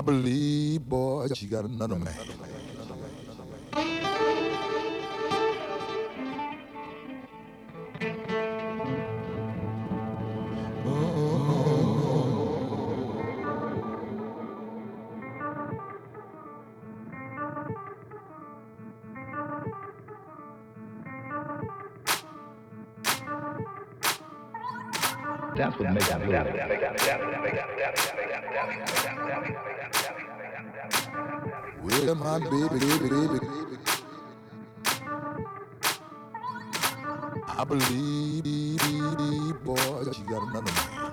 I believe, boy, she got another man. That's what makes it real. My baby, baby, baby. I believe, boy, she got another man.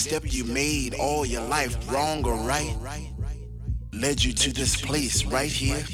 step you made all your life, wrong or right, led you to this place right here.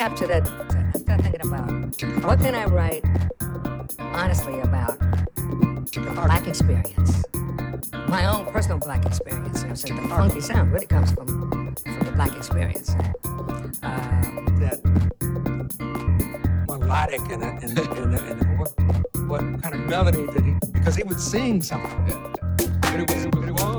capture that thinking about what can I write honestly about the black experience, my own personal black experience. You know, so the funky sound really comes from from the black experience. Uh, that melodic and, and, and, what, what kind of melody did he? Because he would sing something, but it was, it was